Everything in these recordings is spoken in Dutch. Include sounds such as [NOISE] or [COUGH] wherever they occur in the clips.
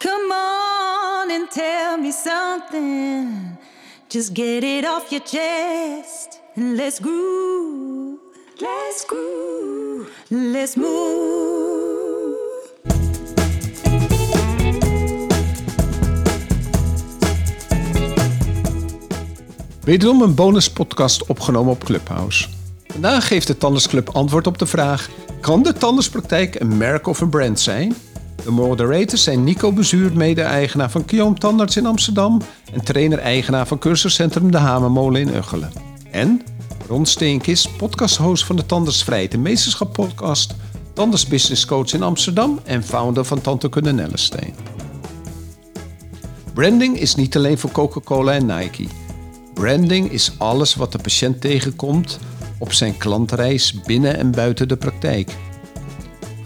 Come on and tell me something. Just get it off your chest and let's groove. Let's groove. Let's move. Wederom een bonuspodcast opgenomen op Clubhouse. Vandaag geeft de Tandersclub antwoord op de vraag: kan de tanderspraktijk een merk of een brand zijn? De moderators zijn Nico Bezuur, mede-eigenaar van Kiom Tandarts in Amsterdam en trainer-eigenaar van cursuscentrum De Hamermolen in Uggelen. En Ron Steenkist, podcasthost van de Tandersvrijheid en Meesterschap podcast, Tanders Business Coach in Amsterdam en founder van Tantekunde Nellensteen. Branding is niet alleen voor Coca-Cola en Nike. Branding is alles wat de patiënt tegenkomt op zijn klantreis binnen en buiten de praktijk.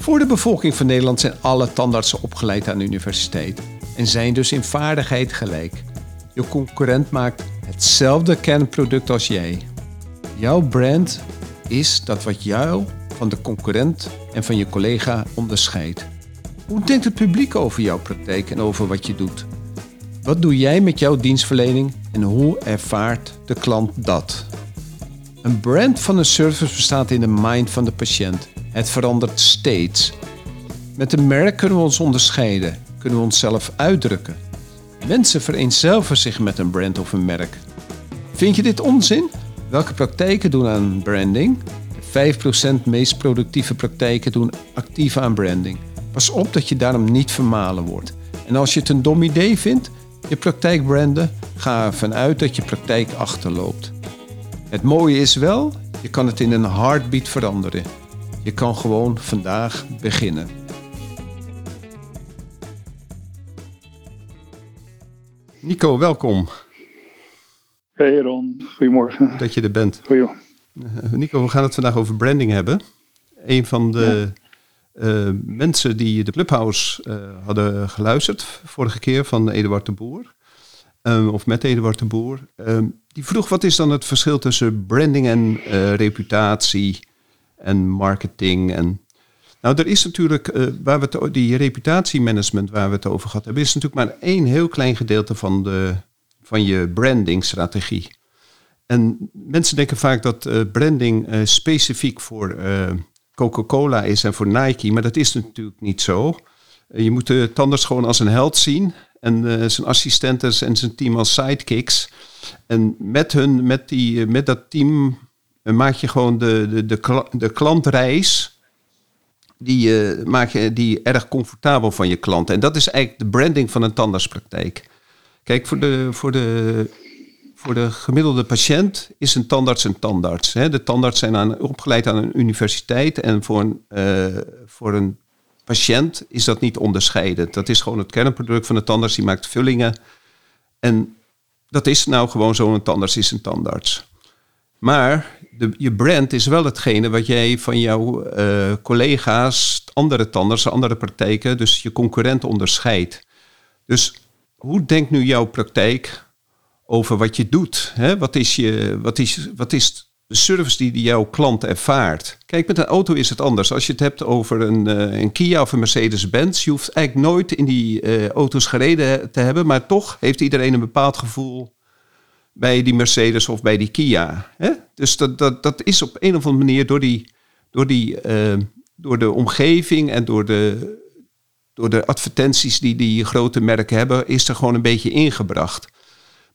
Voor de bevolking van Nederland zijn alle tandartsen opgeleid aan de universiteit en zijn dus in vaardigheid gelijk. Je concurrent maakt hetzelfde kernproduct als jij. Jouw brand is dat wat jou van de concurrent en van je collega onderscheidt. Hoe denkt het publiek over jouw praktijk en over wat je doet? Wat doe jij met jouw dienstverlening en hoe ervaart de klant dat? Een brand van een service bestaat in de mind van de patiënt. Het verandert steeds. Met een merk kunnen we ons onderscheiden, kunnen we onszelf uitdrukken. Mensen vereenzelvigen zich met een brand of een merk. Vind je dit onzin? Welke praktijken doen aan branding? De 5% meest productieve praktijken doen actief aan branding. Pas op dat je daarom niet vermalen wordt. En als je het een dom idee vindt, je praktijk branden, ga ervan uit dat je praktijk achterloopt. Het mooie is wel, je kan het in een heartbeat veranderen. Je kan gewoon vandaag beginnen. Nico, welkom Hey Ron, goedemorgen. dat je er bent. Goedemorgen. Eh, Nico, we gaan het vandaag over branding hebben. Een van de eh, mensen die de Clubhouse eh, hadden geluisterd vorige keer van Eduard de Boer, eh, of met Eduard de Boer, eh, die vroeg wat is dan het verschil tussen branding en eh, reputatie en marketing en nou, er is natuurlijk, eh, waar we het, die reputatiemanagement waar we het over gehad hebben, is natuurlijk maar één heel klein gedeelte van, de, van je brandingstrategie. En mensen denken vaak dat eh, branding specifiek voor Coca-Cola is en voor Nike, maar dat is natuurlijk niet zo. Eh, je moet de tandarts gewoon als een held zien en eh, zijn assistenten en zijn team als sidekicks. En met, hun, met, die, eh, met dat team maak je gewoon de, de, de, de klantreis die, maak je die erg comfortabel van je klant. En dat is eigenlijk de branding van een tandartspraktijk. Kijk, voor de, voor de, voor de gemiddelde patiënt is een tandarts een tandarts. Hè. De tandarts zijn aan, opgeleid aan een universiteit. En voor een, voor een patiënt is dat niet onderscheidend. Dat is gewoon het kernproduct van de tandarts. Die maakt vullingen. En dat is nou gewoon zo. Een tandarts is een tandarts. Maar de, je brand is wel hetgene wat jij van jouw eh, collega's, andere tandartsen, andere praktijken, dus je concurrent onderscheidt. Dus hoe denkt nu jouw praktijk over wat je doet? Hè? Wat, is je, wat, is, wat is de service die, die jouw klant ervaart? Kijk, met een auto is het anders. Als je het hebt over een, eh, een Kia of een Mercedes-Benz, je hoeft eigenlijk nooit in die eh, auto's gereden te hebben, maar toch heeft iedereen een bepaald gevoel bij die Mercedes of bij die Kia. Hè? Dus dat, dat, dat is op een of andere manier door, die, door, die, eh, door de omgeving en door de, door de advertenties die die grote merken hebben, is er gewoon een beetje ingebracht.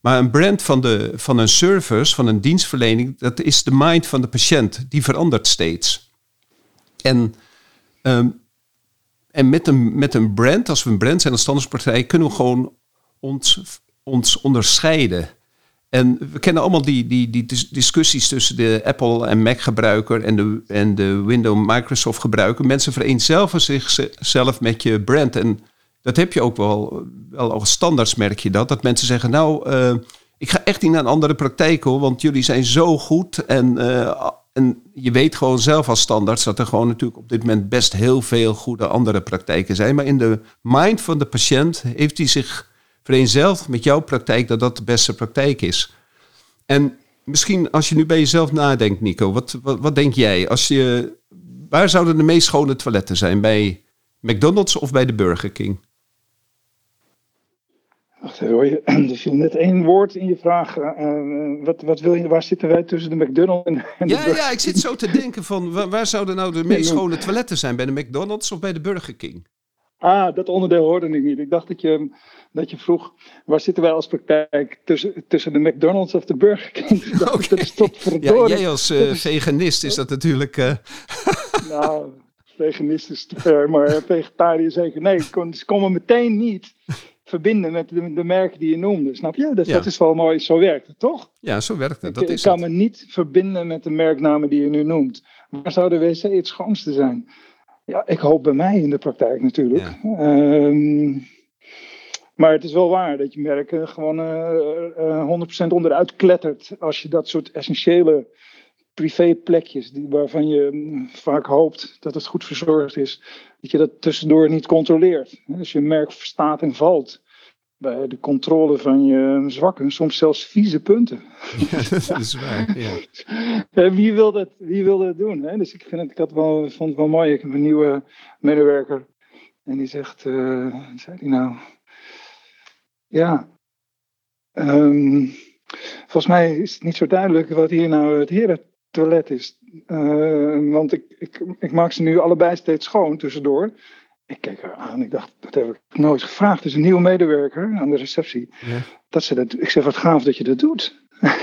Maar een brand van, de, van een service, van een dienstverlening, dat is de mind van de patiënt. Die verandert steeds. En, ehm, en met, een, met een brand, als we een brand zijn als standaardpartij, kunnen we gewoon ons, ons onderscheiden. En we kennen allemaal die, die, die dis- discussies tussen de Apple en Mac gebruiker en de, en de Windows Microsoft gebruiker. Mensen vereenzelvigen zichzelf met je brand. En dat heb je ook wel, wel als standaards merk je dat. Dat mensen zeggen, nou, eh, ik ga echt niet naar een andere praktijk hoor, want jullie zijn zo goed. En, eh, en je weet gewoon zelf als standaards dat er gewoon natuurlijk op dit moment best heel veel goede andere praktijken zijn. Maar in de mind van de patiënt heeft hij zich vereenzelvigd met jouw praktijk dat dat de beste praktijk is. En misschien als je nu bij jezelf nadenkt, Nico, wat, wat, wat denk jij? Als je, waar zouden de meest schone toiletten zijn? Bij McDonald's of bij de Burger King? Wacht even [CLEARS THROAT] er viel net één woord in je vraag. Uh, wat, wat wil je, waar zitten wij tussen de McDonald's en, en ja, de Ja, ik zit zo te denken van, waar, waar zouden nou de meest schone toiletten zijn? Bij de McDonald's of bij de Burger King? Ah, dat onderdeel hoorde ik niet. Ik dacht dat je, dat je vroeg, waar zitten wij als praktijk tussen, tussen de McDonald's of de Burger King? [LAUGHS] Dat, okay. dat is tot Ja, jij als uh, veganist is dat natuurlijk... Uh... [LAUGHS] nou, veganist is te ver, maar vegetariër zeker. Nee, ze komen meteen niet verbinden met de, de merken die je noemde. Snap je? Dus Ja. dat is wel mooi. Zo werkt het, toch? Ja, zo werkt het. Ik, Dat ik is kan het. me niet verbinden met de merknamen die je nu noemt. Waar zou de wc het schoonste zijn? Ja, ik hoop bij mij in de praktijk natuurlijk. Ehm, maar het is wel waar dat je merken gewoon eh, eh, 100% onderuit klettert als je dat soort essentiële privéplekjes, die, waarvan je mm, vaak hoopt dat het goed verzorgd is, dat je dat tussendoor niet controleert. Dus je merk staat en valt bij de controle van je zwakke, soms zelfs vieze punten. [LAUGHS] Ja, dat is waar. Ja. Ja, [LAUGHS] wie, wil dat, wie wil dat doen? Hè? Dus ik, vind het, ik had wel, vond het wel mooi. Ik heb een nieuwe medewerker. En die zegt, eh, wat zei die nou? Ja, ehm, volgens mij is het niet zo duidelijk wat hier nou het herentoilet is. Eh, want ik, ik, ik maak ze nu allebei steeds schoon tussendoor. Ik keek haar aan, ik dacht, dat heb ik nooit gevraagd. Het is een nieuwe medewerker aan de receptie. Ja. Dat ze dat, ik zeg, wat gaaf dat je dat doet. [LAUGHS]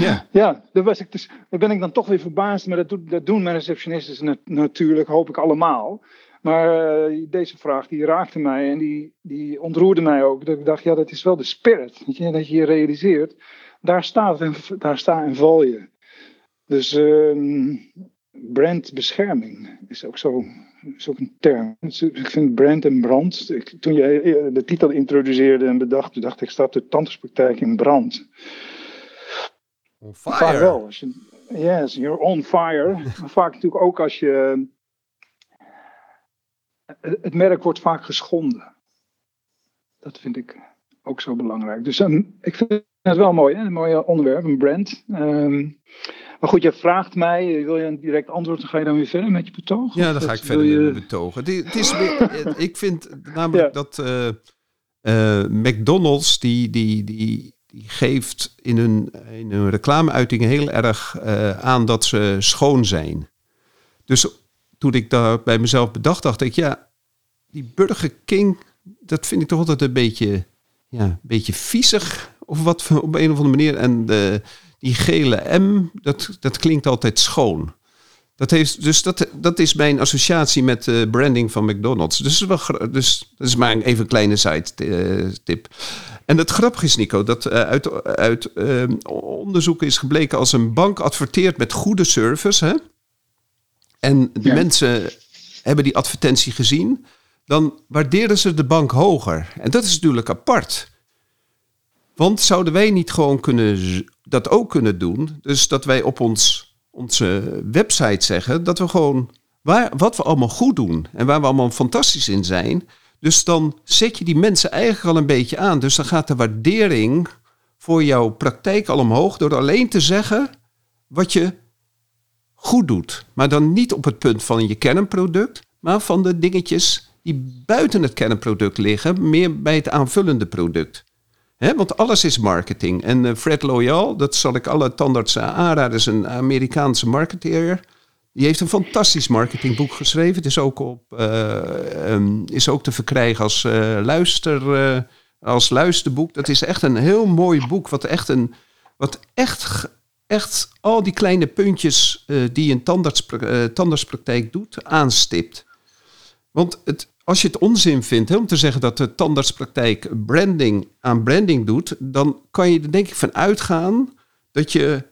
Ja. Ja, daar, was ik dus, daar ben ik dan toch weer verbaasd. Maar dat, dat doen mijn receptionisten nat- natuurlijk, hoop ik allemaal. Maar eh, deze vraag die raakte mij en die, die ontroerde mij ook. Dat ik dacht, ja, dat is wel de spirit. Weet je, dat je je realiseert, daar, staat en, daar sta en val je. Dus ehm, brandbescherming is ook, zo, is ook een term. Is- Ik vind brand en brand. Ik- toen jij eh, de titel introduceerde en bedacht, toen dacht ik, staat de tandartspraktijk in brand. On Vaak fire. wel. Als je, yes, you're on fire. [LAUGHS] maar vaak natuurlijk ook als je. Het het merk wordt vaak geschonden. Dat vind ik ook zo belangrijk. Dus ehm, ik vind het wel mooi, hè? een mooi onderwerp, een brand. Ehm, maar goed, je vraagt mij, wil je een direct antwoord, dan ga je dan weer verder met je betoog? Ja, dan ga ik verder met je- mijn betogen. Is- Het is, weer- [LAUGHS] ik vind namelijk Ja. dat eh, eh, McDonald's die, die, die, die geeft in hun, in hun reclameuitingen heel erg eh, aan dat ze schoon zijn. Dus toen ik daar bij mezelf bedacht, dacht ik, ja, die Burger King, dat vind ik toch altijd een beetje, ja, een beetje viezig. Of wat [LAUGHS] op een of andere manier. En de, die gele M, dat, dat klinkt altijd schoon. Dat heeft, dus dat, dat is mijn associatie met de branding van McDonald's. Dus, dat is wel, dus dat is maar even een kleine side-tip. En het grappige is, Nico, dat eh, uit, uit eh, onderzoeken is gebleken als een bank adverteert met goede service, hè, en de Ja. mensen hebben die advertentie gezien, dan waarderen ze de bank hoger. En dat is natuurlijk apart. Want zouden wij niet gewoon kunnen, dat ook kunnen doen? Dus dat wij op ons, onze website zeggen dat we gewoon waar, wat we allemaal goed doen en waar we allemaal fantastisch in zijn. Dus dan zet je die mensen eigenlijk al een beetje aan. Dus dan gaat de waardering voor jouw praktijk al omhoog door alleen te zeggen wat je goed doet. Maar dan niet op het punt van je kernproduct, maar van de dingetjes die buiten het kernproduct liggen, meer bij het aanvullende product. Want alles is marketing. En eh, Fred Loyal, dat zal ik alle tandartsen aanraden, is een Amerikaanse marketeer. Die heeft een fantastisch marketingboek geschreven. Het is ook, op, eh, ehm, is ook te verkrijgen als, eh, luister, als luisterboek. Dat is echt een heel mooi boek. Wat echt, een, wat echt, echt al die kleine puntjes die een eh, tandartspraktijk doet, aanstipt. Want het, als je het onzin vindt om te zeggen dat de tandartspraktijk branding aan branding doet, dan kan je er denk ik van uitgaan dat je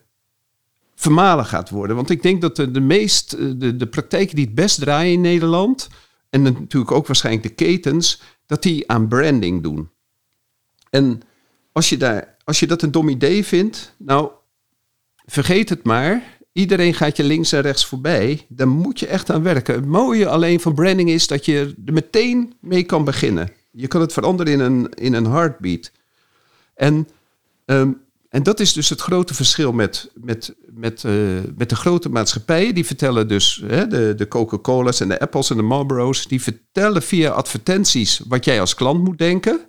vermalen gaat worden. Want ik denk dat de, de meest, eh, de, de praktijken die het best draaien in Nederland, en natuurlijk ook waarschijnlijk de ketens, dat die aan branding doen. En als je, daar, als je dat een dom idee vindt, nou, vergeet het maar. Iedereen gaat je links en rechts voorbij. Daar moet je echt aan werken. Het mooie alleen van branding is dat je er meteen mee kan beginnen. Je kan het veranderen in een, in een heartbeat. En, ehm, en dat is dus het grote verschil met, met, met, eh, met de grote maatschappijen. Die vertellen dus, hè, de, de Coca-Cola's en de Apples en de Marlboro's... die vertellen via advertenties wat jij als klant moet denken...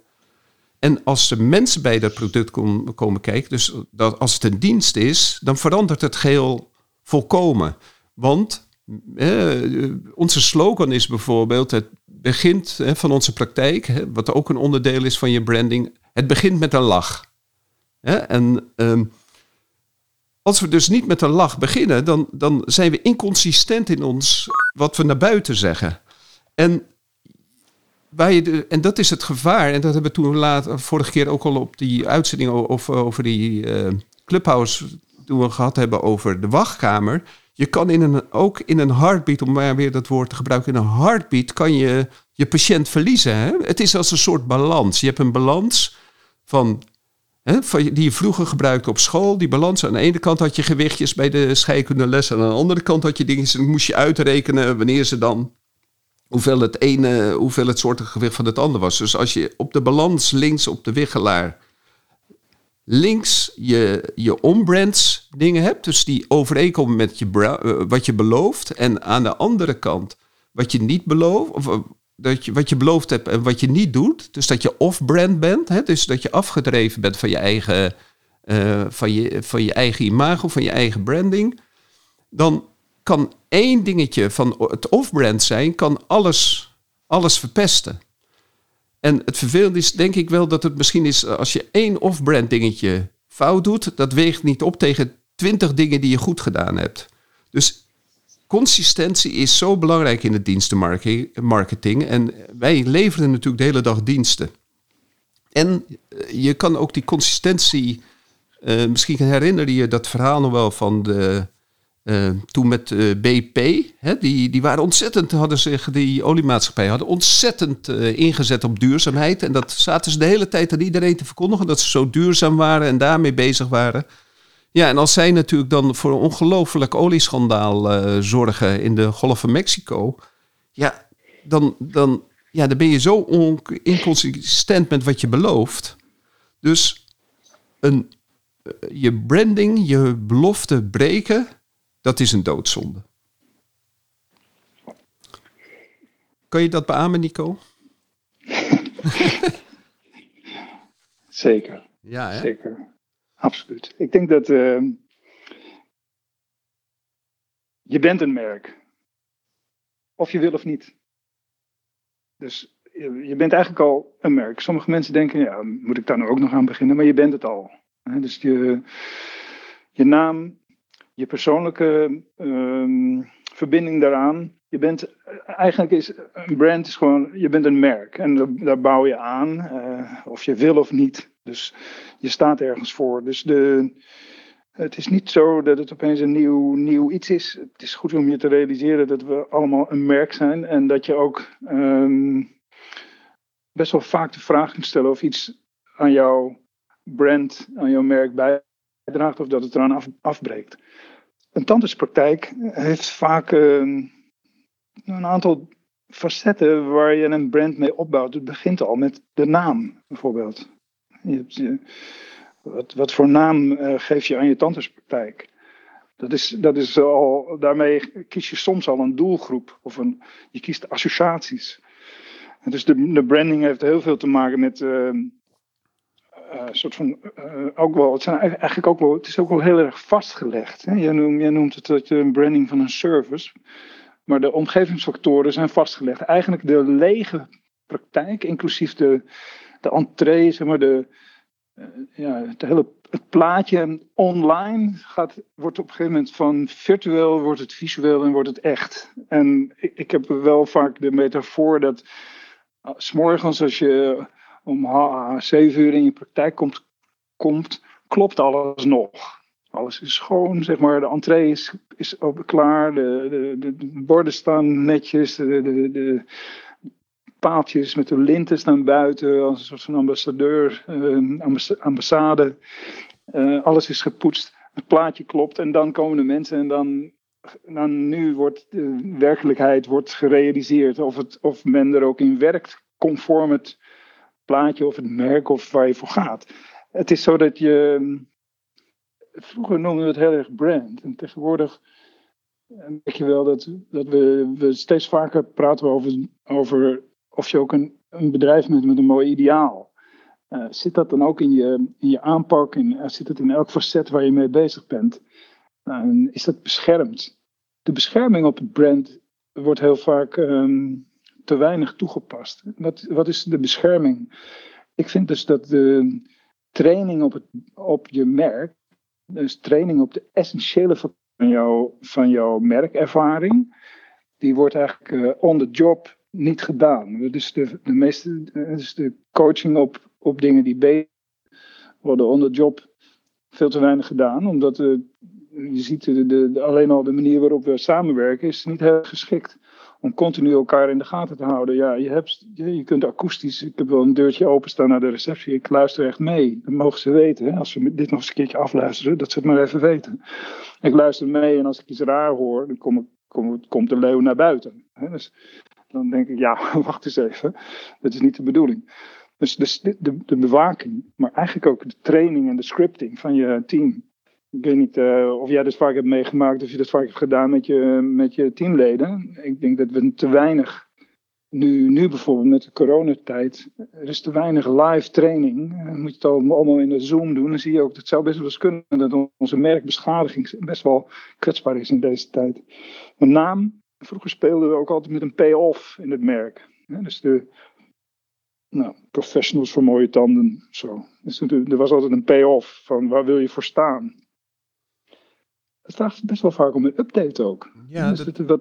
En als er mensen bij dat product komen kijken, dus dat als het een dienst is, dan verandert het geheel volkomen. Want onze slogan is bijvoorbeeld: het begint van onze praktijk, wat ook een onderdeel is van je branding. Het begint met een lach. En ehm, als we dus niet met een lach beginnen, dan, dan zijn we inconsistent in ons wat we naar buiten zeggen. En, je en dat is het gevaar. En dat hebben we toen later, vorige keer ook al op die uitzending over, over die uh, clubhouse, toen we gehad hebben over de wachtkamer. Je kan in een, ook in een heartbeat, om maar weer dat woord te gebruiken, in een heartbeat kan je je patiënt verliezen. Hè? Het is als een soort balans. Je hebt een balans van die je vroeger gebruikte op school, die balans. Aan de ene kant had je gewichtjes bij de scheikundeles. En aan de andere kant had je dingen, dan moest je uitrekenen wanneer ze dan, hoeveel het ene, hoeveel het soortige gewicht van het ander was. Dus als je op de balans links op de wiggelaar links je, je onbrands dingen hebt, dus die overeenkomen met je, uh, wat je belooft. En aan de andere kant wat je niet belooft, of dat je, wat je beloofd hebt en wat je niet doet. Dus dat je off-brand bent. Hè? Dus dat je afgedreven bent van je eigen, uh, van je, van je eigen imago, van je eigen branding. Dan kan één dingetje van het off-brand zijn, kan alles, alles verpesten. En het vervelende is denk ik wel dat het misschien is als je één off-brand dingetje fout doet, dat weegt niet op tegen twintig dingen die je goed gedaan hebt. Dus consistentie is zo belangrijk in de dienstenmarketing. En wij leveren natuurlijk de hele dag diensten. En eh, je kan ook die consistentie. Uh, misschien herinner je dat verhaal nog wel van de. Uh, toen met uh, BP, hè, die, die waren ontzettend, hadden zich, die oliemaatschappij hadden ontzettend ingezet op duurzaamheid. En dat zaten ze de hele tijd aan iedereen te verkondigen dat ze zo duurzaam waren en daarmee bezig waren. Ja, en als zij natuurlijk dan voor een ongelooflijk olieschandaal zorgen in de Golf van Mexico, ja, dan, dan, ja, dan ben je zo inconsistent met wat je belooft. Dus een, eh, je branding, je belofte breken, dat is een doodzonde. Kan je dat beamen, Nico? [LAUGHS] Zeker. Ja, hè? Zeker. Absoluut. Ik denk dat uh, je bent een merk. Of je wil of niet. Dus je, je, bent eigenlijk al een merk. Sommige mensen denken, ja, moet ik daar nou ook nog aan beginnen? Maar je bent het al. Dus je, je naam, je persoonlijke uh, verbinding daaraan. Je bent, eigenlijk is een brand is gewoon, je bent een merk. En daar bouw je aan, uh, of je wil of niet. Dus je staat ergens voor. Dus de, het is niet zo dat het opeens een nieuw, nieuw iets is. Het is goed om je te realiseren dat we allemaal een merk zijn. En dat je ook um, best wel vaak de vraag kunt stellen of iets aan jouw brand, aan jouw merk bijdraagt of dat het eraan af, afbreekt. Een tandartspraktijk heeft vaak um, een aantal facetten waar je een brand mee opbouwt. Het begint al met de naam bijvoorbeeld. Wat, wat, voor naam uh, geef je aan je tandartspraktijk? Dat is, dat is al, daarmee kies je soms al een doelgroep of een, je kiest associaties. dus de, de branding heeft heel veel te maken met uh, uh, soort van, ook wel, het, zijn eigenlijk ook wel, het is ook wel heel erg vastgelegd. Hè? Jij, noemt, jij noemt het dat je een branding van een service, maar de omgevingsfactoren zijn vastgelegd. Eigenlijk de lege praktijk, inclusief de, de entree, zeg maar, de, uh, ja, het hele het plaatje online gaat, wordt op een gegeven moment van virtueel wordt het visueel en wordt het echt. En ik, ik heb wel vaak de metafoor dat uh, s'morgens als je om zeven uur in je praktijk komt, komt, klopt alles nog. Alles is schoon, zeg maar. De entree is, is klaar. De, de, de, borden staan netjes. De, de, de, paaltjes met de linten staan buiten als een soort van ambassadeur, uh, ambassade. Uh, alles is gepoetst, het plaatje klopt en dan komen de mensen en dan, dan nu wordt de werkelijkheid wordt gerealiseerd. Of, het, of men er ook in werkt conform het plaatje of het merk of waar je voor gaat. Het is zo dat je, vroeger noemden we het heel erg brand en tegenwoordig merk je wel dat, dat we, we steeds vaker praten over, over of je ook een, een bedrijf bent met een mooi ideaal. zit dat dan ook in je, in je aanpak? En zit het in elk facet waar je mee bezig bent? Nou, is dat beschermd? De bescherming op het brand wordt heel vaak ehm, te weinig toegepast. Wat, wat is de bescherming? Ik vind dus dat de training op, het, op je merk, dus training op de essentiële van, jouw, van jouw merkervaring, die wordt eigenlijk uh, on the job niet gedaan. Dus de, de meeste, de coaching op, op dingen die beter worden on the job veel te weinig gedaan, omdat de, je ziet de, de, alleen al de manier waarop we samenwerken is niet heel geschikt om continu elkaar in de gaten te houden. Ja, je, hebt, je, kunt akoestisch, ik heb wel een deurtje openstaan naar de receptie, ik luister echt mee. Dat mogen ze weten, als ze dit nog eens een keertje afluisteren, dat ze het maar even weten. Ik luister mee en als ik iets raar hoor, dan kom kom, komt de leeuw naar buiten. Hè? Dus dan denk ik, ja, [LAUGHS] wacht eens even, dat is niet de bedoeling. Dus, dus de, de bewaking, maar eigenlijk ook de training en de scripting van je team ik weet niet uh, of jij dat vaak hebt meegemaakt, of je dat vaak hebt gedaan met je, met je teamleden. Ik denk dat we te weinig, nu, nu bijvoorbeeld met de coronatijd, er is te weinig live training. Dan eh, moet je het allemaal in de Zoom doen. Dan zie je ook, dat zou best wel eens kunnen, dat onze merkbeschadiging best wel kwetsbaar is in deze tijd. Een naam, vroeger speelden we ook altijd met een payoff in het merk. Dus de, nou, professionals voor mooie tanden. Zo. Dus er was altijd een payoff van waar wil je voor staan het vraagt best wel vaak om een update ook. Ja, dus dat... het wat,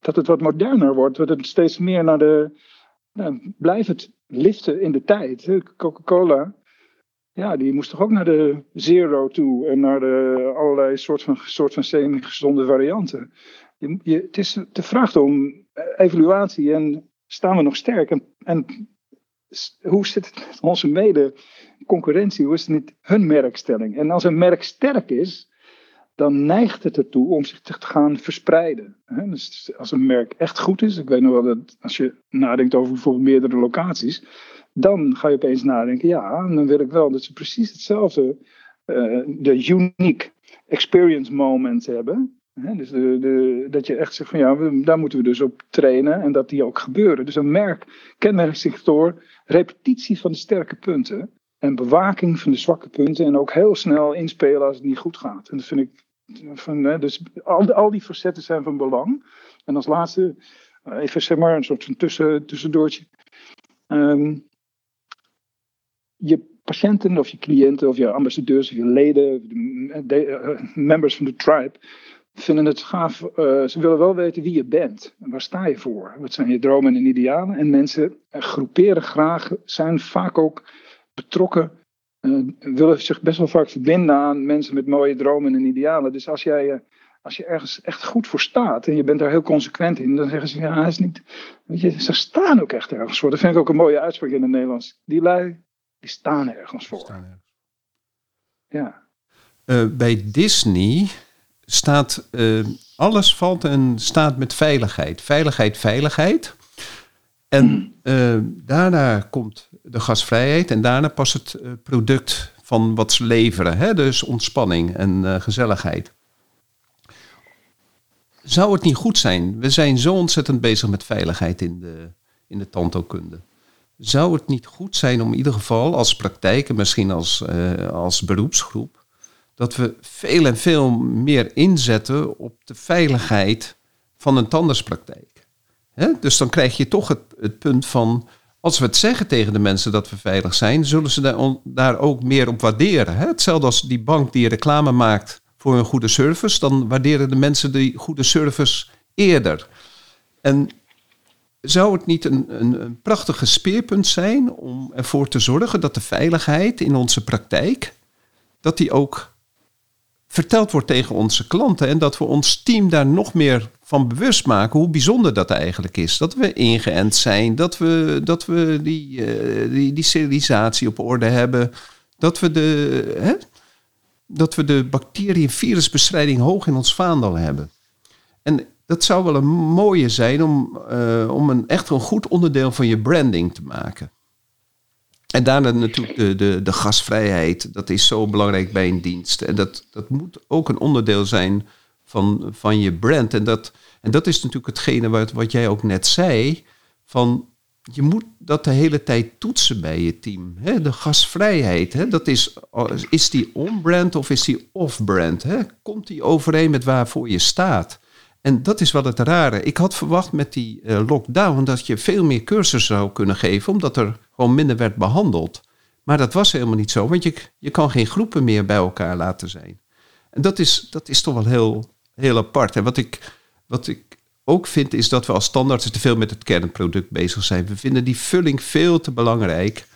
dat het wat moderner wordt, dat het steeds meer naar de. Nou, blijf het liften in de tijd. Coca-Cola, ja, die moest toch ook naar de zero toe en naar de allerlei soort van, soort van semi-gezonde varianten. Je, je, het is te vraagt om evaluatie en staan we nog sterk? En, en hoe zit het met onze mede-concurrentie? Hoe is het met hun merkstelling? En als een merk sterk is, dan neigt het ertoe om zich te gaan verspreiden. Dus als een merk echt goed is, ik weet nog wel dat als je nadenkt over bijvoorbeeld meerdere locaties, dan ga je opeens nadenken, ja, dan wil ik wel dat ze precies hetzelfde, uh, de unique experience moment hebben. Dus de, de, dat je echt zegt van ja, daar moeten we dus op trainen en dat die ook gebeuren. Dus een merk kenmerkt zich door repetitie van de sterke punten en bewaking van de zwakke punten en ook heel snel inspelen als het niet goed gaat. En dat vind ik van, dus al, al die facetten zijn van belang. En als laatste, eh, even zeg maar een soort van tussen, tussendoortje. Um, je patiënten of je cliënten of je ambassadeurs of je leden, de, uh, members van de tribe, vinden het gaaf. Ze willen wel weten wie je bent. En waar sta je voor? Wat zijn je dromen en idealen? En mensen groeperen graag, zijn vaak ook betrokken willen zich best wel vaak verbinden aan mensen met mooie dromen en idealen. Dus als jij uh, als je ergens echt goed voor staat en je bent daar heel consequent in, dan zeggen ze ja, hij is niet. Weet je, ze staan ook echt ergens voor. Dat vind ik ook een mooie uitspraak in het Nederlands. Die lui, die staan ergens voor. Staan ergens. Ja. Uh, bij Disney staat alles valt en staat met veiligheid. Veiligheid, veiligheid. En uh, daarna komt de gasvrijheid en daarna pas het eh, product van wat ze leveren. Hè? Dus ontspanning en uh, gezelligheid. Zou het niet goed zijn? We zijn zo ontzettend bezig met veiligheid in de, in de tandheelkunde. Zou het niet goed zijn om in ieder geval als praktijk en misschien als, als beroepsgroep, dat we veel en veel meer inzetten op de veiligheid van een tandartspraktijk? Dus dan krijg je toch het, het, punt van, als we het zeggen tegen de mensen dat we veilig zijn, zullen ze daar, daar ook meer op waarderen. Hetzelfde als die bank die reclame maakt voor een goede service, dan waarderen de mensen die goede service eerder. En zou het niet een, een, een prachtige speerpunt zijn om ervoor te zorgen dat de veiligheid in onze praktijk, dat die ook verteld wordt tegen onze klanten en dat we ons team daar nog meer van bewust maken hoe bijzonder dat eigenlijk is. Dat we ingeënt zijn, dat we, dat we die, uh, die, die op orde hebben, dat we de, hè, dat we de en virusbestrijding hoog in ons vaandel hebben. En dat zou wel een mooie zijn om, uh, om een echt een goed onderdeel van je branding te maken. En daarna natuurlijk de, de, de gasvrijheid. Dat is zo belangrijk bij een dienst. En dat, dat moet ook een onderdeel zijn van, van je brand. En dat, en dat is natuurlijk hetgene wat, wat jij ook net zei. Van je moet dat de hele tijd toetsen bij je team. Hè? De gasvrijheid, hè? Dat is, is die on-brand of is die off-brand? Komt die overeen met waarvoor je staat? En dat is wel het rare. Ik had verwacht met die uh, lockdown dat je veel meer cursussen zou kunnen geven, omdat er gewoon minder werd behandeld. Maar dat was helemaal niet zo, want je, je kan geen groepen meer bij elkaar laten zijn. En dat is, dat is toch wel heel, heel apart. En wat ik, wat ik ook vind, is dat we als standaards te veel met het kernproduct bezig zijn. We vinden die vulling veel te belangrijk.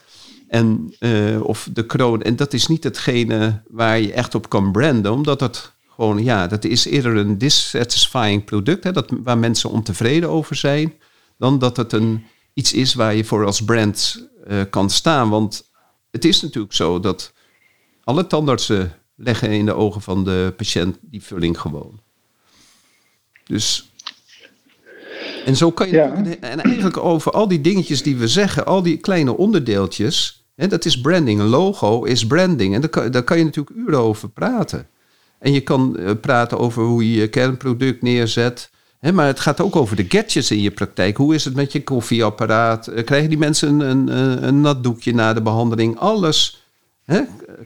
En, uh, of de kroon. En dat is niet hetgene waar je echt op kan branden, omdat het gewoon, ja, dat is eerder een dissatisfying product, hè, dat, waar mensen ontevreden over zijn, dan dat het een, iets is waar je voor als brand uh, kan staan. Want het is natuurlijk zo dat alle tandartsen leggen in de ogen van de patiënt die vulling gewoon. Dus en zo kan je. Ja. En eigenlijk over al die dingetjes die we zeggen, al die kleine onderdeeltjes. Hè, dat is branding. Een logo is branding. En daar kan, daar kan je natuurlijk uren over praten. En je kan uh, praten over hoe je je kernproduct neerzet. Hè, maar het gaat ook over de gadgets in je praktijk. Hoe is het met je koffieapparaat? Uh, krijgen die mensen een, een, een nat doekje na de behandeling? Alles hè,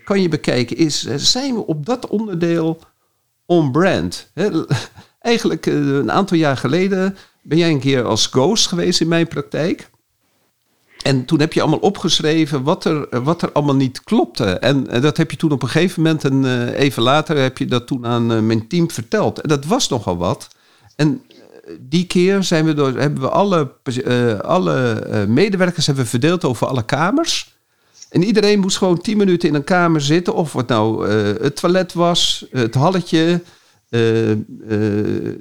kan je bekijken. Is, zijn we op dat onderdeel on-brand? Eigenlijk uh, een aantal jaar geleden ben jij een keer als ghost geweest in mijn praktijk. En toen heb je allemaal opgeschreven wat er, wat er allemaal niet klopte. En, dat heb je toen op een gegeven moment, en uh, even later, heb je dat toen aan mijn team verteld. En dat was nogal wat. En die keer zijn we door, hebben we alle, alle medewerkers hebben verdeeld over alle kamers. En iedereen moest gewoon tien minuten in een kamer zitten. Of het nou het toilet was, het halletje, de,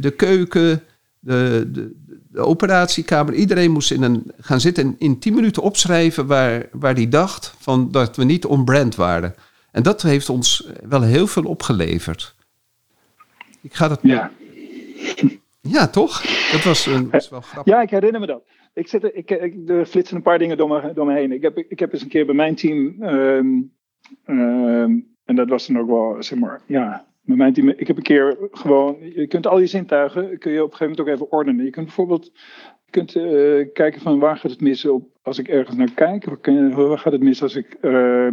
de keuken, de, de, de, operatiekamer. Iedereen moest in een, gaan zitten en in tien minuten opschrijven waar, waar die dacht van dat we niet on-brand waren. En dat heeft ons wel heel veel opgeleverd. Ik ga dat. Ja. Ja, toch? Dat was, een, was wel grappig. Ja, ik herinner me dat. Ik, zit, ik, ik, er flitsen een paar dingen door me, door me heen. Ik heb, ik heb eens een keer bij mijn team. Um, um, en dat was dan ook wel, zeg maar, ja, ik heb een keer gewoon, je kunt al die zintuigen, kun je op een gegeven moment ook even ordenen. Je kunt bijvoorbeeld je kunt, uh, kijken van waar gaat het mis op, als ik ergens naar kijk. Waar, je, waar gaat het mis als ik uh,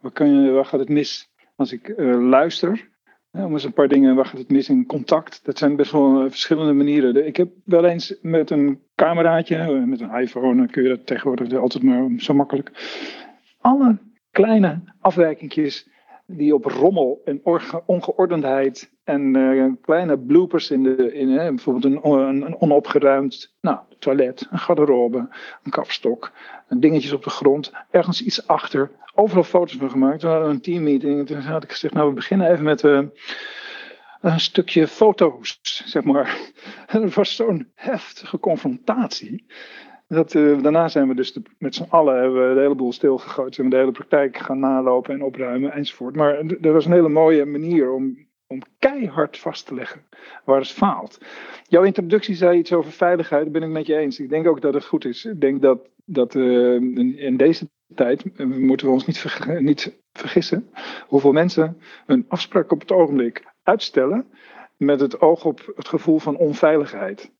waar, kan je, waar gaat het mis als ik uh, luister. Ja, om eens een paar dingen, waar gaat het mis in contact. Dat zijn best wel eh, verschillende manieren. Ik heb wel eens met een cameraatje, met een iPhone, kun je dat tegenwoordig altijd maar zo makkelijk. Alle kleine afwijkingjes die op rommel en ongeordendheid en uh, kleine bloopers in de, in, bijvoorbeeld een, een, onopgeruimd nou, toilet, een garderobe, een kapstok, dingetjes op de grond, ergens iets achter, overal foto's van gemaakt. We hadden een teammeeting en toen had ik gezegd, nou we beginnen even met uh, een stukje foto's, zeg maar. [LAUGHS] En er was zo'n heftige confrontatie. Dat, uh, daarna zijn we dus met z'n allen hebben we de hele boel stilgegooid. Zijn we de hele praktijk gaan nalopen en opruimen enzovoort. Maar er was een hele mooie manier om, om keihard vast te leggen waar het faalt. Jouw introductie zei iets over veiligheid, daar ben ik met je eens. Ik denk ook dat het goed is. Ik denk dat, dat uh, in, deze tijd uh, moeten we ons niet, niet vergissen hoeveel mensen hun afspraak op het ogenblik uitstellen met het oog op het gevoel van onveiligheid.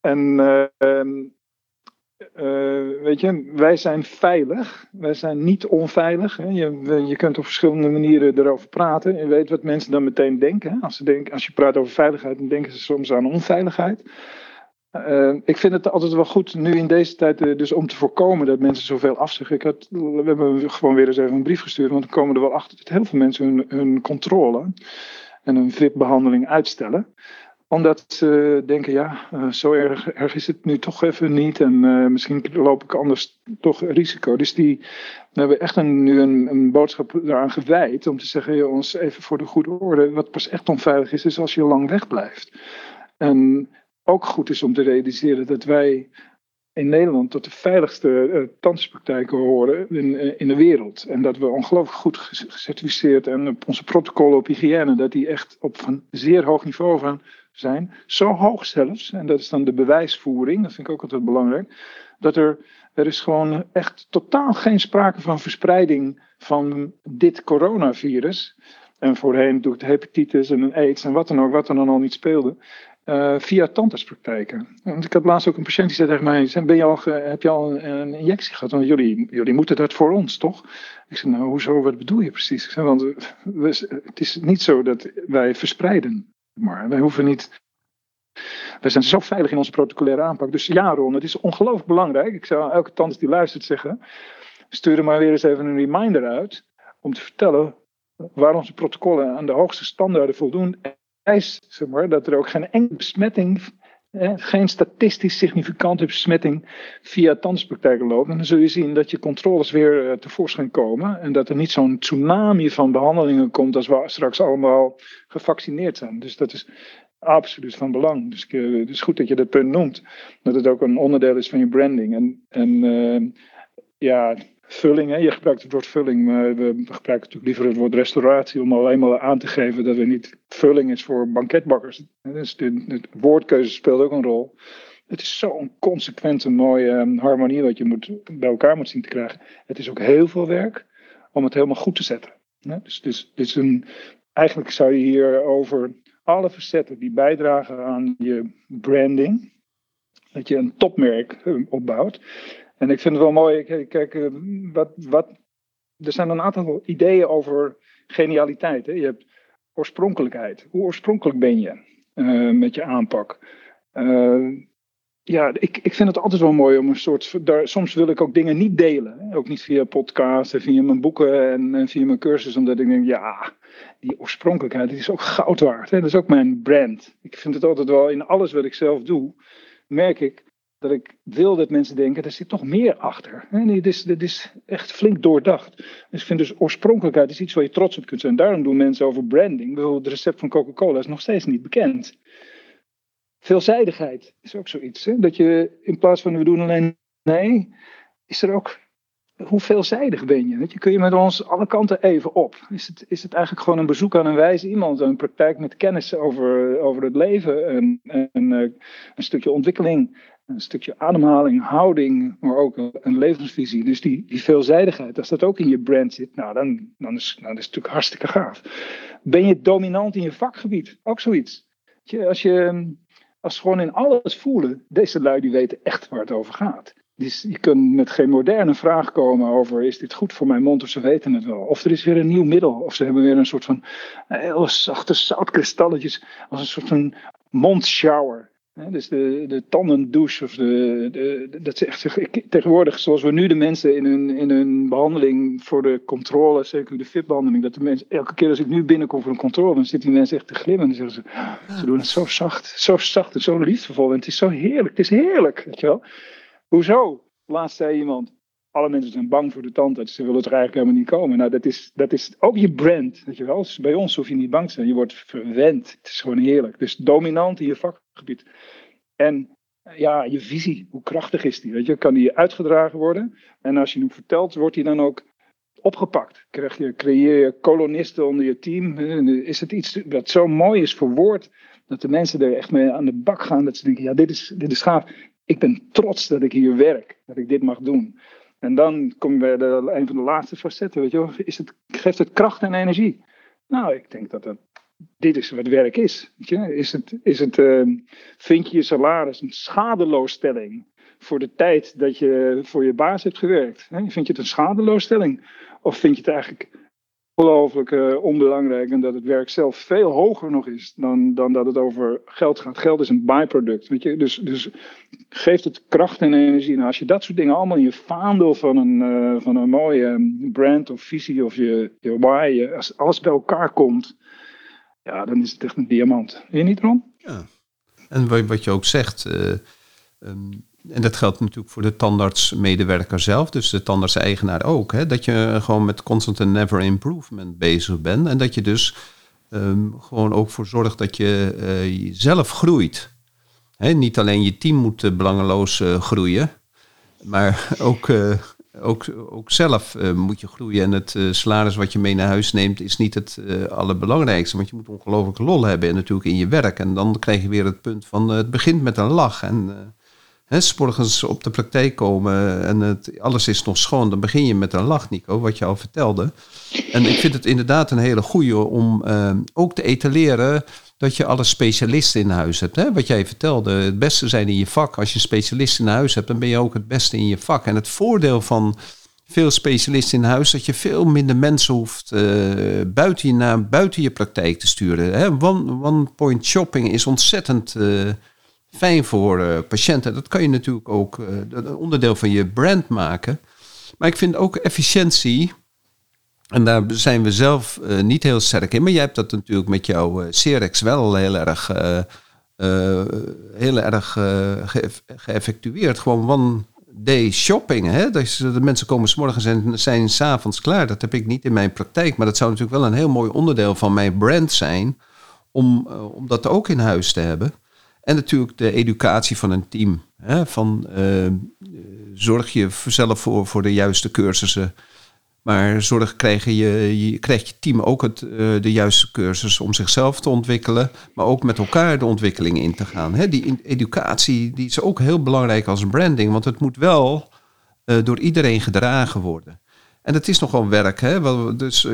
En ehm, uh, weet je, wij zijn veilig. Wij zijn niet onveilig. Hè. Je, je kunt op verschillende manieren erover praten. Je weet wat mensen dan meteen denken. Als, ze denken, als je praat over veiligheid, dan denken ze soms aan onveiligheid. Uh, ik vind het altijd wel goed nu in deze tijd, uh, dus om te voorkomen dat mensen zoveel afzeggen. We hebben gewoon weer eens even een brief gestuurd, want dan komen er wel achter dat heel veel mensen hun, hun controle en hun VIP-behandeling uitstellen omdat ze denken, ja, uh, zo erg, erg, is het nu toch even niet. En uh, misschien loop ik anders toch risico. Dus die we hebben echt een, nu een, een boodschap daaraan gewijd. Om te zeggen, jongens, even voor de goede orde. Wat pas echt onveilig is, is als je lang wegblijft. En ook goed is om te realiseren dat wij in Nederland tot de veiligste uh, tandartspraktijken horen in, in de wereld. En dat we ongelooflijk goed gecertificeerd en op onze protocollen op hygiëne, dat die echt op een zeer hoog niveau gaan zijn. Zo hoog zelfs, en dat is dan de bewijsvoering, dat vind ik ook altijd belangrijk, dat er, er is gewoon echt totaal geen sprake van verspreiding van dit coronavirus. En voorheen doe ik hepatitis en een aids en wat dan ook, wat er dan al niet speelde. via tandartspraktijken. Want ik had laatst ook een patiënt die zei tegen mij: ben je al, Heb je al een, injectie gehad? Want jullie, jullie moeten dat voor ons, toch? Ik zei: Nou, hoezo? Wat bedoel je precies? Ik zei: Want het is niet zo dat wij verspreiden. Maar wij hoeven niet we zijn zo veilig in onze protocolaire aanpak. Dus ja, Ron, het is ongelooflijk belangrijk. Ik zou elke tandarts die luistert zeggen: stuur er maar weer eens even een reminder uit. Om te vertellen waar onze protocollen aan de hoogste standaarden voldoen. Eis, zeg maar, dat er ook geen enkele besmetting geen statistisch significante besmetting via tandartspraktijken loopt. En dan zul je zien dat je controles weer uh, tevoorschijn komen. En dat er niet zo'n tsunami van behandelingen komt als we straks allemaal gevaccineerd zijn. Dus dat is absoluut van belang. Dus uh, het is goed dat je dat punt noemt. Dat het ook een onderdeel is van je branding. En, en uh, ja, vulling, hè? je gebruikt het woord vulling, maar we gebruiken natuurlijk liever het woord restauratie om alleen maar aan te geven dat we niet vulling is voor banketbakkers. Dus de, woordkeuze speelt ook een rol. Het is zo'n consequente mooie um, harmonie wat je moet, bij elkaar moet zien te krijgen. Het is ook heel veel werk om het helemaal goed te zetten. Dus, dus, dus een, eigenlijk zou je hier over alle facetten die bijdragen aan je branding, dat je een topmerk eh, opbouwt. En ik vind het wel mooi, kijk, eh, wat, wat, er zijn een aantal ideeën over genialiteit. Hè? Je hebt oorspronkelijkheid. Hoe oorspronkelijk ben je uh, met je aanpak? Uh, ja, ik, ik vind het altijd wel mooi om een soort. Daar, soms wil ik ook dingen niet delen. Hè? Ook niet via podcast en via mijn boeken en, via mijn cursus, omdat ik denk, ja, die oorspronkelijkheid is ook goud waard. Hè? Dat is ook mijn brand. Ik vind het altijd wel in alles wat ik zelf doe, merk ik dat ik wil dat mensen denken, er zit toch meer achter. Nee, dit, is, dit is echt flink doordacht. Dus ik vind dus oorspronkelijkheid is iets waar je trots op kunt zijn. Daarom doen mensen over branding. Bijvoorbeeld het recept van Coca-Cola is nog steeds niet bekend. Veelzijdigheid is ook zoiets. Hè? Dat je in plaats van we doen alleen nee, is er ook hoe veelzijdig ben je? Je? Kun je met ons alle kanten even op? Is het, is het eigenlijk gewoon een bezoek aan een wijze iemand, een praktijk met kennis over, over het leven, een, een, een stukje ontwikkeling, een stukje ademhaling, houding, maar ook een levensvisie. Dus die, die veelzijdigheid, als dat ook in je brand zit, nou dan, dan, is, nou, dat natuurlijk hartstikke gaaf. Ben je dominant in je vakgebied? Ook zoiets. Als je, als gewoon in alles voelen, deze lui die weten echt waar het over gaat. Dus je kunt met geen moderne vraag komen over is dit goed voor mijn mond of ze weten het wel. Of er is weer een nieuw middel. Of ze hebben weer een soort van heel zachte zoutkristalletjes als een soort van mondshower dus de, de tandendouche of de, de, dat is echt tegenwoordig zoals we nu de mensen in hun, in hun behandeling voor de controle, zeker de fit-behandeling, dat de mensen elke keer als ik nu binnenkom voor een controle, dan zitten die mensen echt te glimmen zeggen ze, ze doen het zo zacht, zo zacht en zo liefdevol en het is zo heerlijk, het is heerlijk, weet je wel. Hoezo? Laatst zei iemand, alle mensen zijn bang voor de tandarts. Ze willen er eigenlijk helemaal niet komen. Nou, dat is, dat is ook je brand. Weet je wel. Bij ons hoef je niet bang te zijn. Je wordt verwend. Het is gewoon heerlijk. Dus dominant in je vakgebied. En ja, je visie, hoe krachtig is die? Weet je, kan die uitgedragen worden? En als je hem vertelt, wordt die dan ook opgepakt? Krijg je, creëer je kolonisten onder je team? Is het iets wat zo mooi is verwoord, dat de mensen er echt mee aan de bak gaan? Dat ze denken, ja, dit is, dit is gaaf. Ik ben trots dat ik hier werk, dat ik dit mag doen. En dan kom je bij een van de laatste facetten, weet je. Is het, geeft het kracht en energie? Nou, ik denk dat dit is wat werk is. Weet je? Is het, is het uh, vind je je salaris een schadeloosstelling voor de tijd dat je voor je baas hebt gewerkt? Hè? Vind je het een schadeloosstelling? Of vind je het eigenlijk ongelooflijk uh, onbelangrijk en dat het werk zelf veel hoger nog is dan, dan dat het over geld gaat. Geld is een byproduct, weet je. Dus, dus geeft het kracht en energie. Nou, als je dat soort dingen allemaal in je vaandel van een, uh, van een mooie ehm, brand of visie of je, je why, als alles bij elkaar komt, ja, dan is het echt een diamant. Vind je niet, Ron? Ja. En wat je ook zegt, uh, um en dat geldt natuurlijk voor de tandartsmedewerker zelf, dus de tandarts-eigenaar ook. Hè, dat je gewoon met constant and never improvement bezig bent. En dat je dus um, gewoon ook voor zorgt dat je uh, zelf groeit. Hè, niet alleen je team moet uh, belangeloos groeien, maar [LAUGHS] ook, ook, ook zelf moet je groeien. En het salaris wat je mee naar huis neemt is niet het allerbelangrijkste. Want je moet ongelooflijk lol hebben en natuurlijk in je werk. En dan krijg je weer het punt van het begint met een lach. En Morgens op de praktijk komen en het, alles is nog schoon. Dan begin je met een lach, Nico, wat je al vertelde. En ik vind het inderdaad een hele goede om uh, ook te etaleren dat je alle specialisten in huis hebt. Hè? Wat jij vertelde, het beste zijn in je vak. Als je een specialist in huis hebt, dan ben je ook het beste in je vak. En het voordeel van veel specialisten in huis, dat je veel minder mensen hoeft uh, buiten, je buiten je praktijk te sturen. Hè? One, one point shopping is ontzettend uh, fijn voor uh, patiënten. Dat kan je natuurlijk ook een onderdeel van je brand maken. Maar ik vind ook efficiëntie en daar zijn we zelf uh, niet heel sterk in. Maar jij hebt dat natuurlijk met jouw Cerex wel heel erg, heel erg ge geëffectueerd. Gewoon one day shopping. Hè? De mensen komen s morgens en zijn s'avonds klaar. Dat heb ik niet in mijn praktijk. Maar dat zou natuurlijk wel een heel mooi onderdeel van mijn brand zijn. Om, om dat ook in huis te hebben. En natuurlijk de educatie van een team. Hè? Van, zorg je zelf voor, voor de juiste cursussen. Maar zorg krijg je, krijgt je team ook het, uh, de juiste cursus om zichzelf te ontwikkelen, maar ook met elkaar de ontwikkeling in te gaan. Hè, die educatie die is ook heel belangrijk als branding, want het moet wel uh, door iedereen gedragen worden. En het is nogal werk. Hè? Dus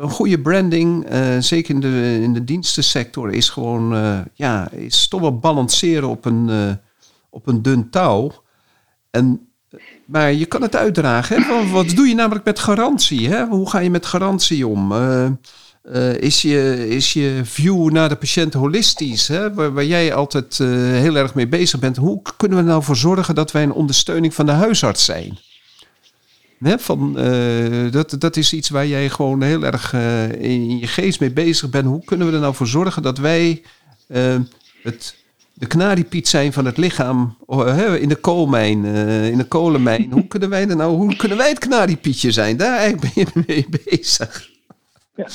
een goede branding, zeker in de, in de dienstensector, is gewoon ja, is toch wel balanceren op een, op een dun touw. En maar je kan het uitdragen. Hè? Wat doe je namelijk met garantie? Hè? Hoe ga je met garantie om? Is, je, is je view naar de patiënt holistisch? Hè? Waar, jij altijd heel erg mee bezig bent. Hoe kunnen we er nou voor zorgen dat wij een ondersteuning van de huisarts zijn? Van, dat, dat is iets waar jij gewoon heel erg in je geest mee bezig bent. Hoe kunnen we er nou voor zorgen dat wij het de kanariepiet zijn van het lichaam oh, in de koolmijn, in de kolenmijn. hoe kunnen wij er nou, hoe kunnen wij het kanariepietje zijn? Daar eigenlijk ben je [LAUGHS] mee bezig. Ja.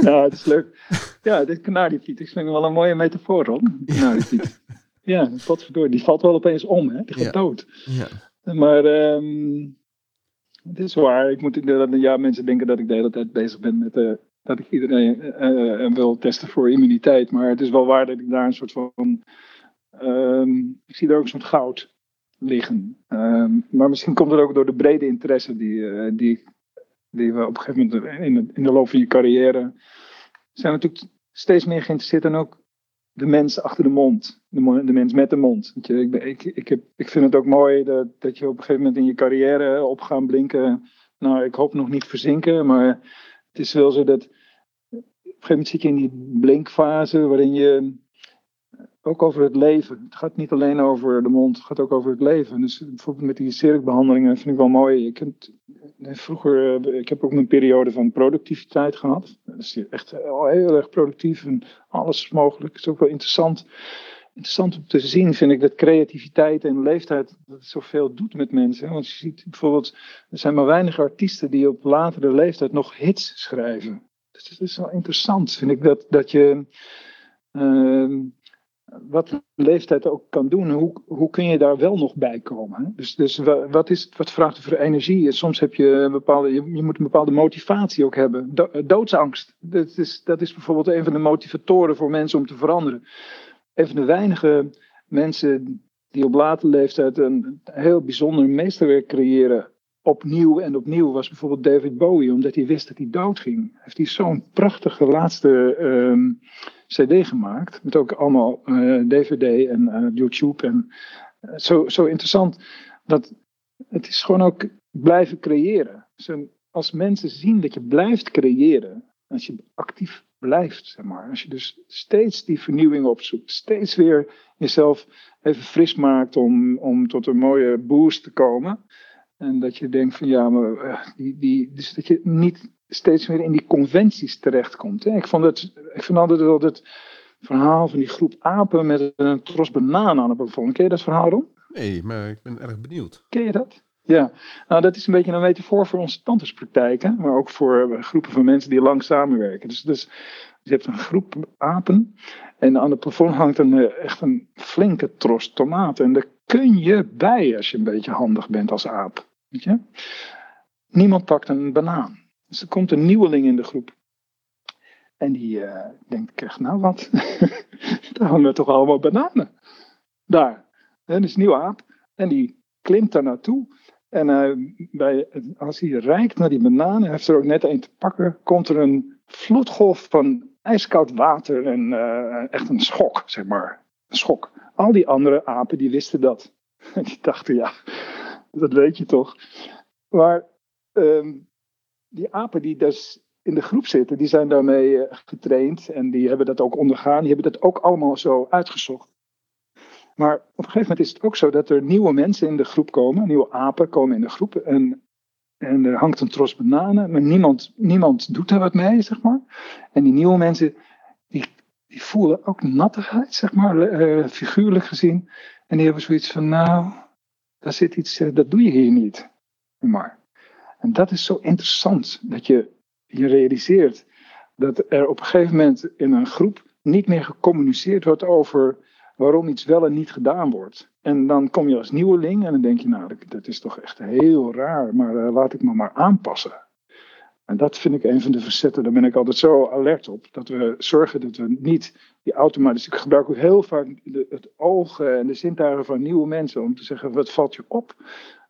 ja, het is leuk. Ja, dit kanariepiet, ik vind wel een mooie metafoor. Kanariepiet. [LAUGHS] Ja, potverdorie, die valt wel opeens om, hè? Die gaat dood. Ja. Maar um, het is waar, ik moet, ja, mensen denken dat ik de hele tijd bezig ben met de dat ik iedereen uh, wil testen voor immuniteit. Maar het is wel waar dat ik daar een soort van. Um, ik zie daar ook een soort goud liggen. Um, maar misschien komt het ook door de brede interesse die, uh, die, die we op een gegeven moment in de, in de loop van je carrière. zijn natuurlijk steeds meer geïnteresseerd en ook de mens achter de mond. De, mens met de mond. Je, ik, ik, heb, ik vind het ook mooi dat, dat je op een gegeven moment in je carrière op gaan blinken. Nou, ik hoop nog niet verzinken, maar het is wel zo dat op een gegeven moment zit je in die blinkfase waarin je ook over het leven. Het gaat niet alleen over de mond, het gaat ook over het leven. Dus bijvoorbeeld met die cirkbehandelingen vind ik wel mooi. Ik heb, vroeger, eh, ik heb ook een periode van productiviteit gehad. Dat is echt heel erg productief en alles mogelijk. Het is ook wel interessant interessant om te zien, vind ik, dat creativiteit en leeftijd dat zoveel doet met mensen. Want je ziet bijvoorbeeld, er zijn maar weinig artiesten die op latere leeftijd nog hits schrijven. Dus is wel interessant, vind ik, dat, dat je. Uh, wat leeftijd ook kan doen, hoe, hoe kun je daar wel nog bij komen? Dus, dus wat, is, wat vraagt er voor energie? Soms heb je een bepaalde, je, moet een bepaalde motivatie ook hebben. doodsangst, dat is, dat is bijvoorbeeld een van de motivatoren voor mensen om te veranderen een van de weinige mensen die op late leeftijd een heel bijzonder meesterwerk creëren. Opnieuw en opnieuw was bijvoorbeeld David Bowie, omdat hij wist dat hij doodging. Heeft hij zo'n prachtige laatste uh, CD gemaakt. Met ook allemaal uh, eh, DVD en uh, YouTube. En uh, zo, zo interessant. Dat het is gewoon ook blijven creëren. Dus als mensen zien dat je blijft creëren, als je actief blijft, zeg maar. Als je dus steeds die vernieuwing opzoekt, steeds weer jezelf even fris maakt om, om tot een mooie boost te komen. En dat je denkt van ja, maar eh, die, die, dus dat je niet steeds meer in die conventies terechtkomt. Hè. Ik vond het, ik vond altijd wel het verhaal van die groep apen met een tros bananen aan het plafond. Ken je dat verhaal, Ron? Nee, maar ik ben erg benieuwd. Ken je dat? Ja, nou dat is een beetje een metafoor voor onze tandartspraktijken, maar ook voor eh, groepen van mensen die lang samenwerken. Dus, dus je hebt een groep apen en aan het plafond hangt een, eh, echt een flinke tros tomaten. En daar kun je bij als je een beetje handig bent als aap. Weet je? Niemand pakt een banaan. Dus er komt een nieuweling in de groep. En die uh, denkt echt, nou wat, [LAUGHS] daar hangen toch allemaal bananen. Daar. En is een nieuwe aap. En die klimt daar naartoe. En uh, bij, als hij rijkt naar die bananen, heeft er ook net een te pakken, komt er een vloedgolf van ijskoud water en uh, echt een schok, zeg maar. Een schok. Al die andere apen die wisten dat. [LAUGHS] die dachten, ja, dat weet je toch. Maar um, die apen die dus in de groep zitten, die zijn daarmee uh, getraind en die hebben dat ook ondergaan. Die hebben dat ook allemaal zo uitgezocht. Maar op een gegeven moment is het ook zo dat er nieuwe mensen in de groep komen, nieuwe apen komen in de groep. En, en er hangt een tros bananen, maar niemand, niemand doet er wat mee, zeg maar. En die nieuwe mensen, die, die voelen ook nattigheid, zeg maar, uh, figuurlijk gezien. En die hebben zoiets van, nou, daar zit iets, uh, dat doe je hier niet. Maar. En dat is zo interessant, dat je je realiseert dat er op een gegeven moment in een groep niet meer gecommuniceerd wordt over waarom iets wel en niet gedaan wordt. En dan kom je als nieuweling en dan denk je, nou, dat is toch echt heel raar, maar uh, laat ik me maar aanpassen. En dat vind ik een van de facetten, daar ben ik altijd zo alert op. Dat we zorgen dat we niet die automatisch. Ik gebruik ook heel vaak de, het oog en de zintuigen van nieuwe mensen om te zeggen: wat valt je op?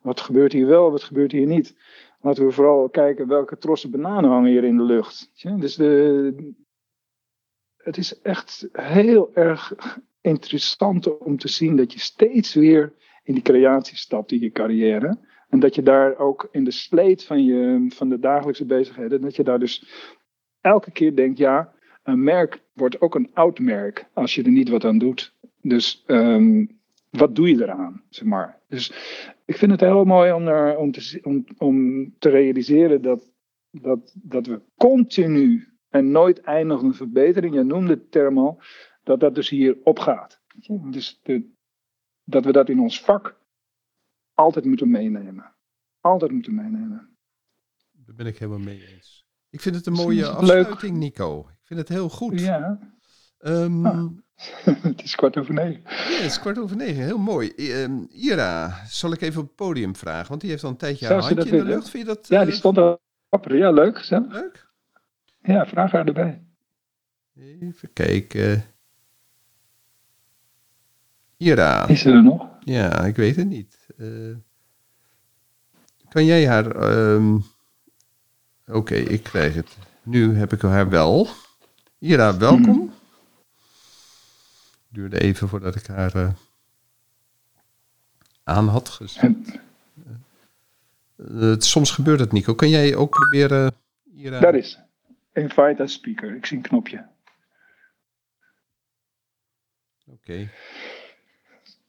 Wat gebeurt hier wel, wat gebeurt hier niet? Laten we vooral kijken welke trossen bananen hangen hier in de lucht. Dus de, het is echt heel erg interessant om te zien dat je steeds weer in die creatie stapt in je carrière. En dat je daar ook in de sleet van, je, van de dagelijkse bezigheden, dat je daar dus elke keer denkt, ja, een merk wordt ook een oud merk als je er niet wat aan doet. Dus um, wat doe je eraan, zeg maar. Dus ik vind het heel mooi om, er, om, te, om, om te realiseren dat, dat, dat we continu en nooit eindigende verbetering, je noemde het term al, dat dat dus hier opgaat. Dus de, dat we dat in ons vak altijd moeten meenemen. Altijd moeten meenemen. Daar ben ik helemaal mee eens. Ik vind het een mooie afsluiting, Nico. Ik vind het heel goed. Ja. Um, ah, [LAUGHS] het is kwart over negen. Ja, het is kwart over negen. Heel mooi. Um, Ira, zal ik even op het podium vragen? Want die heeft al een tijdje haar handje in de lucht. Vind je dat, ja, die eh, stond er. Ja, leuk. Gezellig. Leuk? Ja, vraag haar erbij. Even kijken. Ira. Is ze er nog? Ja, ik weet het niet. Uh, kan jij haar... Um, Oké, okay, ik krijg het. Nu heb ik haar wel. Ira, welkom. Duurde even voordat ik haar uh, aan had gezet. Uh, soms gebeurt het, Nico. Kan jij ook proberen... Ira... Dat is. Invite as speaker. Ik zie een knopje. Oké. Okay.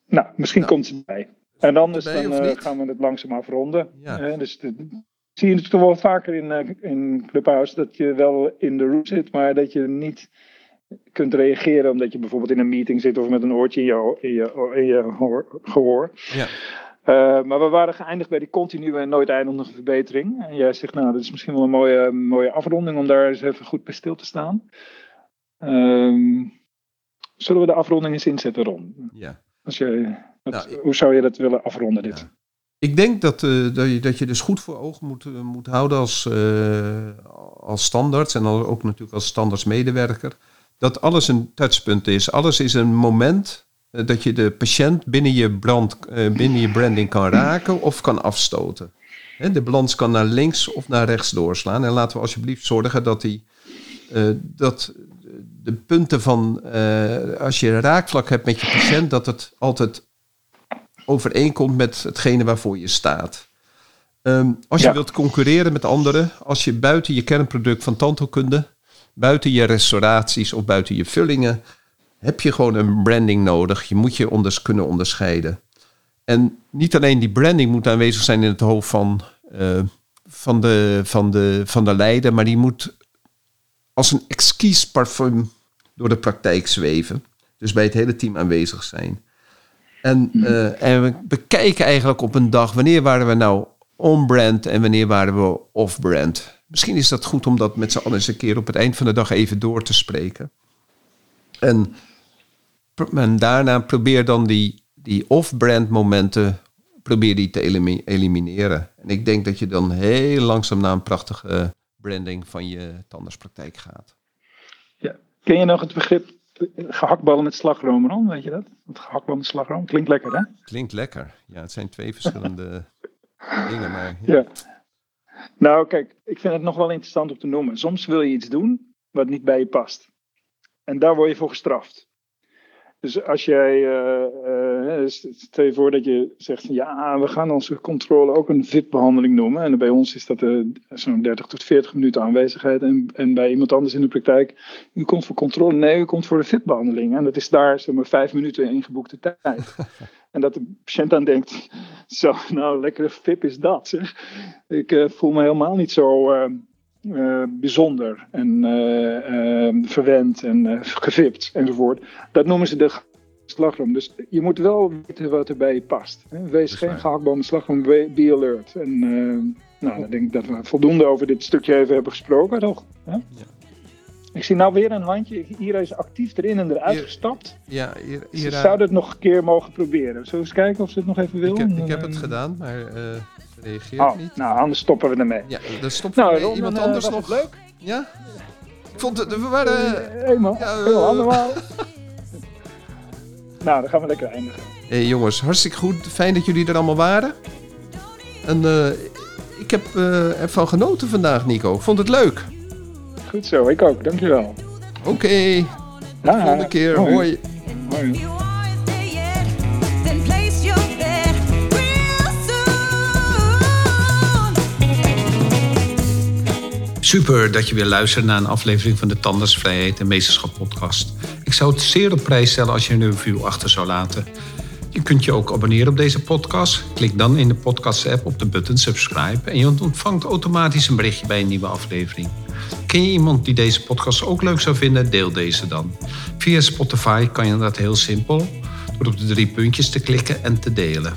Nou, misschien nou, komt ze bij. En anders dan, uh, gaan we het langzaam afronden. Ja. Uh, dus de, zie je het toch wel vaker in, uh, in Clubhouse dat je wel in de room zit, maar dat je niet kunt reageren omdat je bijvoorbeeld in een meeting zit of met een oortje in je, in je, in je hoor, gehoor. Ja. maar we waren geëindigd bij die continue en nooit eindigende verbetering. En jij zegt, nou, dat is misschien wel een mooie, mooie afronding om daar eens even goed bij stil te staan. Um, zullen we de afronding eens inzetten, Ron? Ja. Als je, nou, hoe zou je dat willen afronden, dit? Ja. Ik denk dat, uh, dat, je, dat je dus goed voor ogen moet, uh, moet houden als, uh, als standaard en ook natuurlijk als standaardsmedewerker. Dat alles een touchpunt is. Alles is een moment dat je de patiënt binnen je, brand, binnen je branding kan raken of kan afstoten. Hè, de balans kan naar links of naar rechts doorslaan. En laten we alsjeblieft zorgen dat, die, dat de punten van als je een raakvlak hebt met je patiënt, dat het altijd overeenkomt met hetgene waarvoor je staat. Um, als je wilt concurreren met anderen, als je buiten je kernproduct van tandheelkunde, buiten je restauraties of buiten je vullingen, heb je gewoon een branding nodig. Je moet je onders kunnen onderscheiden. En niet alleen die branding moet aanwezig zijn in het hoofd van, uh, van, de, van, de, van de leider, maar die moet als een exquis parfum door de praktijk zweven. Dus bij het hele team aanwezig zijn. En, uh, en we bekijken eigenlijk op een dag wanneer waren we nou on-brand en wanneer waren we off-brand. Misschien is dat goed om dat met z'n allen eens een keer op het eind van de dag even door te spreken. En, en daarna probeer dan die, die off-brand momenten probeer die te elimineren. En ik denk dat je dan heel langzaam naar een prachtige branding van je tandartspraktijk gaat. Ja, ken je nog het begrip gehaktballen met slagroom, Ron? Weet je dat? Het gehaktballen met slagroom. Klinkt lekker, hè? Klinkt lekker. Ja, het zijn twee verschillende [LAUGHS] dingen, maar... Ja. ja. Nou, kijk, ik vind het nog wel interessant om te noemen. Soms wil je iets doen wat niet bij je past. En daar word je voor gestraft. Dus als jij, uh, uh, stel je voor dat je zegt, ja, we gaan onze controle ook een VIP-behandeling noemen. En bij ons is dat uh, zo'n 30 tot 40 minuten aanwezigheid. En, en bij iemand anders in de praktijk, u komt voor controle. Nee, u komt voor de VIP-behandeling. En dat is daar zomaar vijf minuten ingeboekte tijd. [LAUGHS] en dat de patiënt dan denkt, [LAUGHS] zo, nou, lekkere VIP is dat. Zeg. Ik voel me helemaal niet zo uh, bijzonder en uh, uh, verwend en gevipt enzovoort. Dat noemen ze de slagroom. Dus je moet wel weten wat er bij je past. Hè? Wees geen gehaktboom slagroom, be alert. En nou, dan denk ik dat we voldoende over dit stukje even hebben gesproken, toch? Ja. Ik zie nou weer een handje. Hier is actief erin en eruit gestapt. Ja, Ze zouden het nog een keer mogen proberen. Zullen we eens kijken of ze het nog even wil? Ik heb, ik heb het gedaan, maar reageert oh, niet. Nou, anders stoppen we ermee. Ja, dan stoppen nou, Iemand anders nog. leuk? Ja? Ik vond het, we waren... Eenmaal, ja, heel allemaal. [LAUGHS] nou, dan gaan we lekker eindigen. Hey, jongens, hartstikke goed. Fijn dat jullie er allemaal waren. En uh, ik heb uh, ervan genoten vandaag, Nico. Ik vond het leuk. Goed zo, ik ook. Dankjewel. Oké. Okay. Tot de volgende keer. Hoi. Hoi. Hoi. Super dat je weer luistert naar een aflevering van de Tandartsvrijheid en Meesterschap podcast. Ik zou het zeer op prijs stellen als je een review achter zou laten. Je kunt je ook abonneren op deze podcast. Klik dan in de podcast-app op de button subscribe en je ontvangt automatisch een berichtje bij een nieuwe aflevering. Ken je iemand die deze podcast ook leuk zou vinden? Deel deze dan. Via Spotify kan je dat heel simpel door op de drie puntjes te klikken en te delen.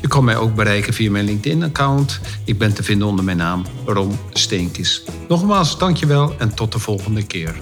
Je kan mij ook bereiken via mijn LinkedIn-account. Ik ben te vinden onder mijn naam Ron Steenkis. Nogmaals, dankjewel en tot de volgende keer.